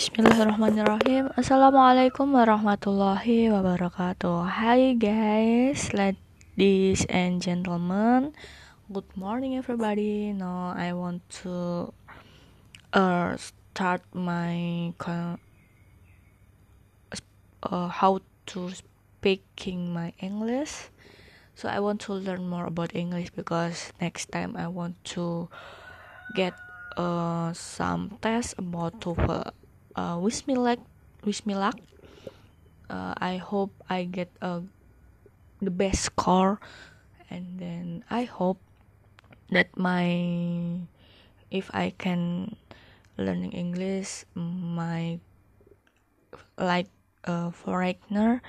Bismillahirrahmanirrahim. Assalamualaikum warahmatullahi wabarakatuh. Hi guys, ladies and gentlemen. Good morning everybody. Now I want to uh, start my uh, How to speaking my English. So I want to learn more about English Because next time I want to get uh, some test about TOEFL uh, wish me luck wish me luck. Uh, i hope i get a the best score. And then i hope that my if i can learning english my like a foreigner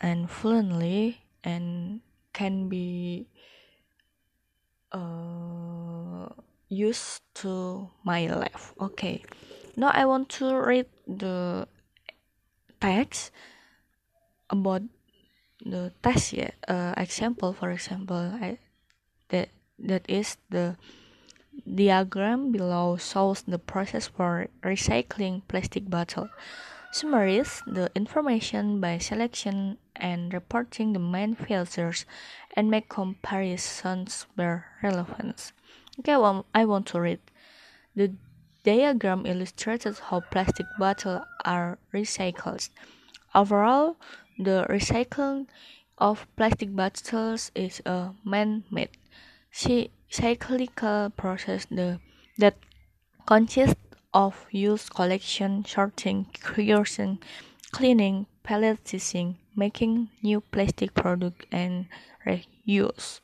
and fluently and can be uh, used to my life. Okay now I want to read the text about the test yeah uh, example for example I, that that is the diagram below shows the process for recycling plastic bottle. Summarize the information by selection and reporting the main features and make comparisons where relevant okay well i want to read the diagram illustrates how plastic bottles are recycled. Overall, the recycling of plastic bottles is a man-made cyclical process that consists of use, collection, sorting, creation, cleaning, pelletizing, making new plastic products, and reuse.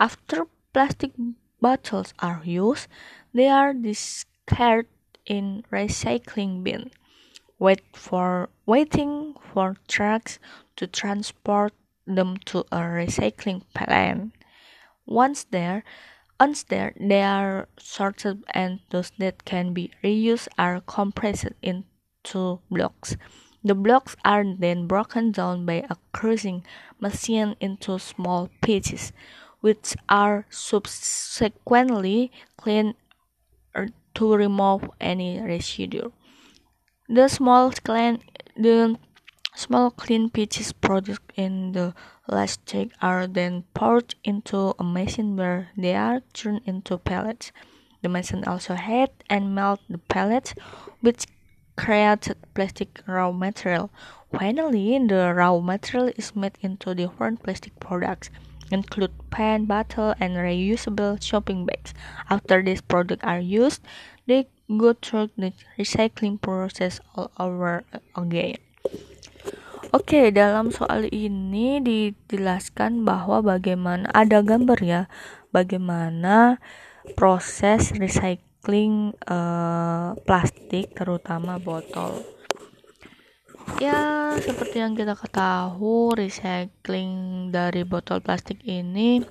After plastic bottles are used, they are dis card in recycling bin. Wait for waiting for trucks to transport them to a recycling plant. Once there, once there, they are sorted and those that can be reused are compressed into blocks. The blocks are then broken down by a crushing machine into small pieces, which are subsequently cleaned to remove any residue. The small clean the small clean pieces produced in the plastic are then poured into a machine where they are turned into pellets. The machine also heat and melt the pellets, which creates plastic raw material. Finally, the raw material is made into different plastic products include pen, bottle, and reusable shopping bags. After these products are used, they go through the recycling process all over again. Oke, okay, dalam soal ini dijelaskan bahwa bagaimana ada gambar ya, bagaimana proses recycling uh, plastik terutama botol ya seperti yang kita ketahui recycling dari botol plastik ini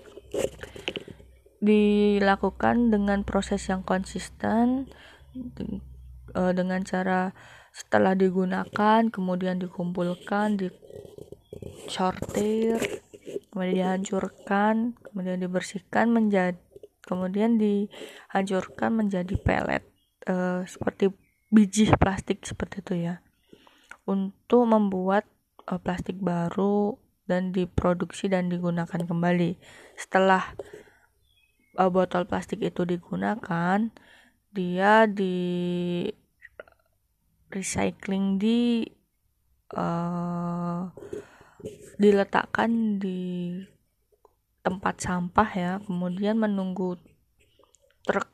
dilakukan dengan proses yang konsisten eh, dengan cara setelah digunakan kemudian dikumpulkan disortir kemudian dihancurkan kemudian dibersihkan menjadi kemudian dihancurkan menjadi pelet uh, seperti biji plastik seperti itu ya untuk membuat uh, plastik baru dan diproduksi dan digunakan kembali. Setelah uh, botol plastik itu digunakan, dia di recycling di uh, diletakkan di tempat sampah ya, kemudian menunggu truk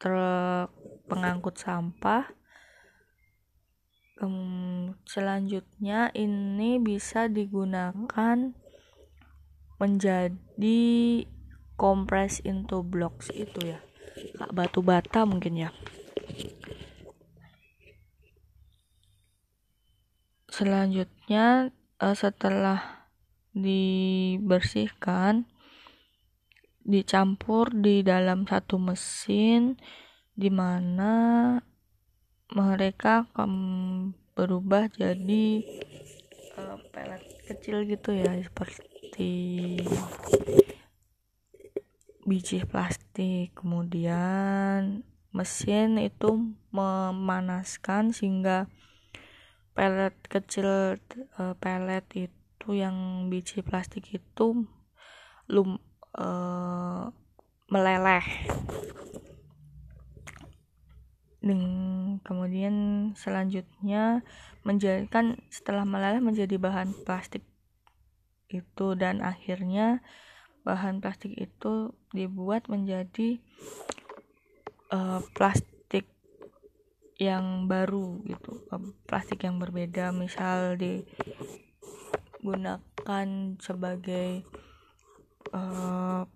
truk pengangkut sampah um, selanjutnya ini bisa digunakan menjadi kompres into blocks itu ya. Kak batu bata mungkin ya. Selanjutnya uh, setelah dibersihkan dicampur di dalam satu mesin di mana mereka um, berubah jadi uh, pelet kecil gitu ya seperti biji plastik. Kemudian mesin itu memanaskan sehingga pelet kecil uh, pelet itu yang biji plastik itu lum uh, meleleh. Dan kemudian selanjutnya menjadikan setelah meleleh menjadi bahan plastik itu dan akhirnya bahan plastik itu dibuat menjadi uh, plastik yang baru gitu uh, plastik yang berbeda. Misal digunakan sebagai uh,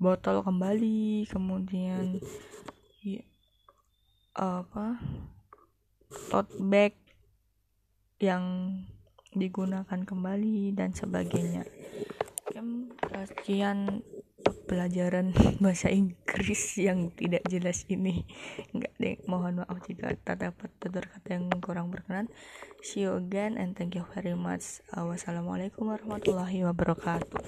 botol kembali kemudian apa tote bag yang digunakan kembali dan sebagainya. Sekian pelajaran bahasa Inggris yang tidak jelas ini. Nggak deh mohon maaf jika terdapat tutur kata yang kurang berkenan. See you again and thank you very much. Wassalamualaikum warahmatullahi wabarakatuh